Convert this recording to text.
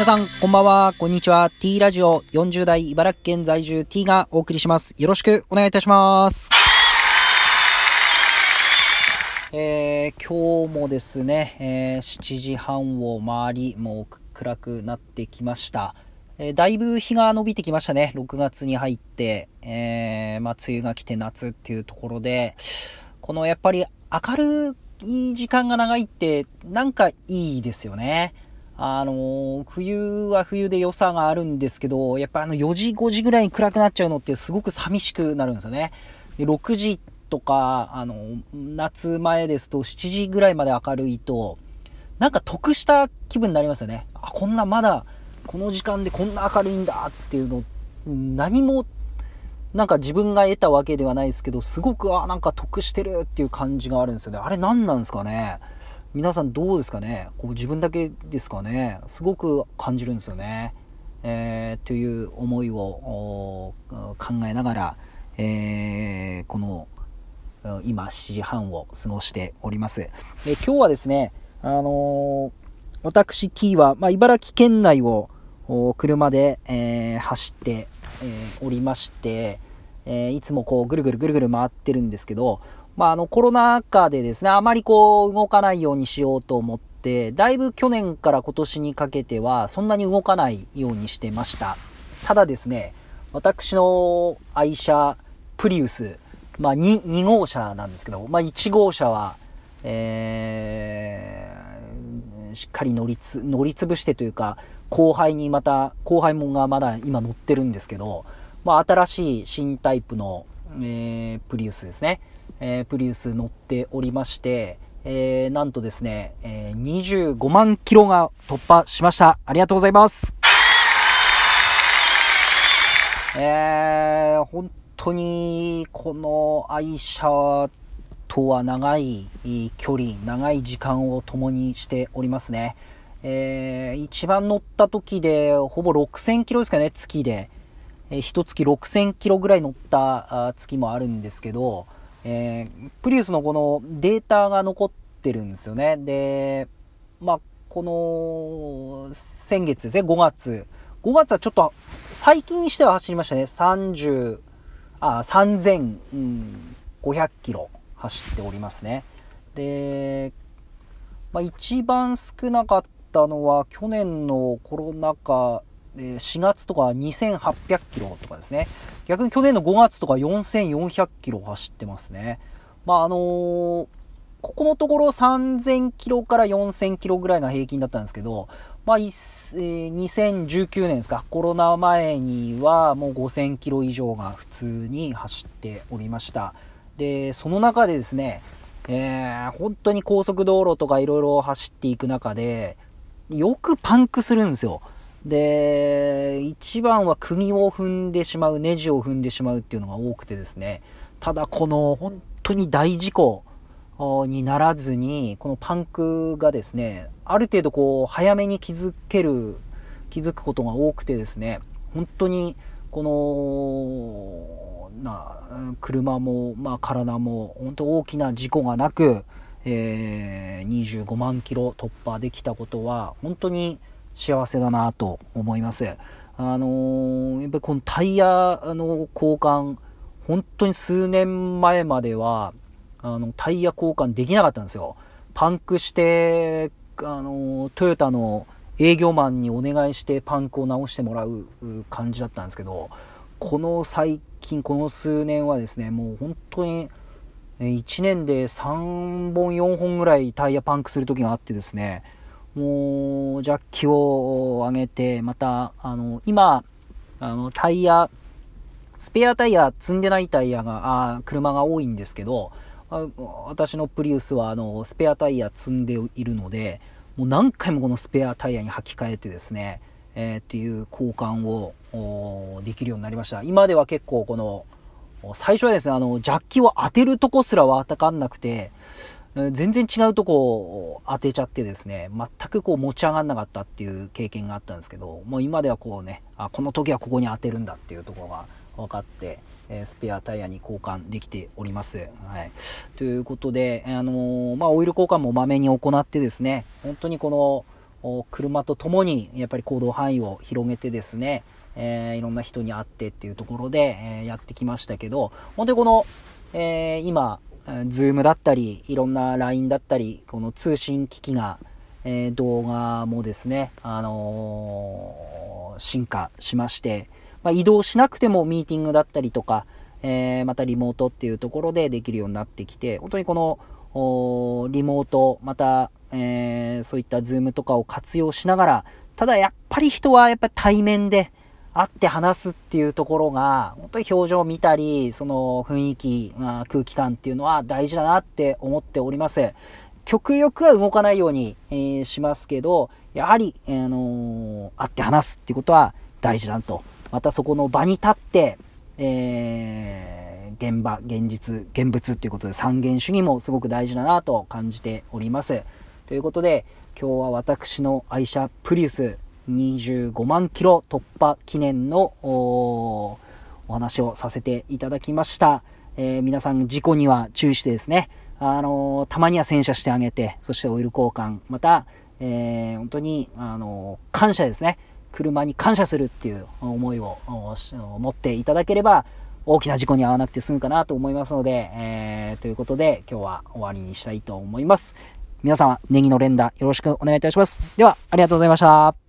皆さん、こんばんは、こんにちは。T ラジオ40代茨城県在住 T がお送りします。よろしくお願いいたします。えー、今日もですね、えー7時半を回り、もう暗くなってきました。えーだいぶ日が伸びてきましたね。6月に入って、えーまあ、梅雨が来て夏っていうところで、このやっぱり明るい時間が長いって、なんかいいですよね。あの冬は冬で良さがあるんですけど、やっぱあの4時、5時ぐらいに暗くなっちゃうのってすごく寂しくなるんですよね。で6時とか、あの、夏前ですと7時ぐらいまで明るいと、なんか得した気分になりますよね。あ、こんなまだ、この時間でこんな明るいんだっていうの、何も、なんか自分が得たわけではないですけど、すごく、あ、なんか得してるっていう感じがあるんですよね。あれ何なんですかね皆さんどうですかね？こう自分だけですかね？すごく感じるんですよね。えーという思いを考えながら、えーこの今7時半を過ごしております。え今日はですね、あのー私 T は、まあ、茨城県内を車で、えー走って、えおりまして、えいつもこうぐるぐるぐるぐる回ってるんですけど、まあ、あのコロナ禍でですね、あまりこう動かないようにしようと思って、だいぶ去年から今年にかけてはそんなに動かないようにしてました。ただですね、私の愛車プリウス、まあ 2, 2号車なんですけど、まあ1号車は、えーしっかり乗りつ、乗り潰してというか、後輩にまた、後輩もんがまだ今乗ってるんですけど、まあ新しい新タイプの、えープリウスですね。えープリウス乗っておりまして、えーなんとですね、えー25万キロが突破しました。ありがとうございます。えー、本当に、この愛車とは長い距離、長い時間を共にしておりますね。えー、一番乗った時で、ほぼ6000キロですかね、月で。えー、一月6000キロぐらい乗った月もあるんですけど、えープリウスのこのデータが残ってるんですよね。で、まあ、この、先月ですね、5月。5月はちょっと、最近にしては走りましたね。30、あ、3500キロ走っておりますね。で、まあ、一番少なかったのは、去年のコロナ禍4月とか2800キロとかですね。逆に去年の5月とか4400キロ走ってますね。まあ、あのーここのところ3000キロから4000キロぐらいが平均だったんですけど、まあ、え2019年ですか、コロナ前にはもう5000キロ以上が普通に走っておりました。で、その中でですね、えー本当に高速道路とかいろいろ走っていく中で、よくパンクするんですよ。で、一番は釘を踏んでしまう、ネジを踏んでしまうっていうのが多くてですね、ただこの本当に大事故にならずに、このパンクがですね、ある程度こう、早めに気づける、気づくことが多くてですね、本当に、この、な、車も、まあ体も、本当大きな事故がなく、えー25万キロ突破できたことは、本当に幸せだなと思います。あのーやっぱりこのタイヤの交換、本当に数年前までは、あの、タイヤ交換できなかったんですよ。パンクして、あの、トヨタの営業マンにお願いしてパンクを直してもらう感じだったんですけど、この最近、この数年はですね、もう本当に、1年で3本4本ぐらいタイヤパンクする時があってですね、もう、ジャッキを上げて、また、あの、今、あの、タイヤ、スペアタイヤ、積んでないタイヤが、あ車が多いんですけど、私のプリウスは、あの、スペアタイヤ積んでいるので、もう何回もこのスペアタイヤに履き替えてですね、えーっていう交換をおできるようになりました。今では結構この、最初はですね、あの、ジャッキを当てるとこすらわかんなくて、全然違うとこを当てちゃってですね、全くこう持ち上がんなかったっていう経験があったんですけど、もう今ではこうね、あ、この時はここに当てるんだっていうところが分かって、えスペアタイヤに交換できております。はい。ということで、あのーまあ、オイル交換もまめに行ってですね、本当にこの、車と共にやっぱり行動範囲を広げてですね、えー、いろんな人に会ってっていうところで、えー、やってきましたけど、本当にこの、えー、今、ズームだったり、いろんな LINE だったり、この通信機器が、えー、動画もですね、あのー、進化しまして、まあ、移動しなくてもミーティングだったりとか、えー、またリモートっていうところでできるようになってきて、本当にこの、リモート、また、えー、そういったズームとかを活用しながら、ただやっぱり人はやっぱり対面で会って話すっていうところが、本当に表情を見たり、その雰囲気、空気感っていうのは大事だなって思っております。極力は動かないように、えー、しますけど、やはり、あのー、会って話すっていうことは大事だと。またそこの場に立って、えー、現場、現実、現物っていうことで三元主義もすごく大事だなと感じております。ということで、今日は私の愛車プリウス25万キロ突破記念のお話をさせていただきました。えー、皆さん事故には注意してですね、あのー、たまには洗車してあげて、そしてオイル交換、また、えー、本当に、あの、感謝ですね。車に感謝するっていう思いを持っていただければ、大きな事故に遭わなくて済むかなと思いますので、えー、ということで今日は終わりにしたいと思います。皆様、ネギの連打よろしくお願いいたします。では、ありがとうございました。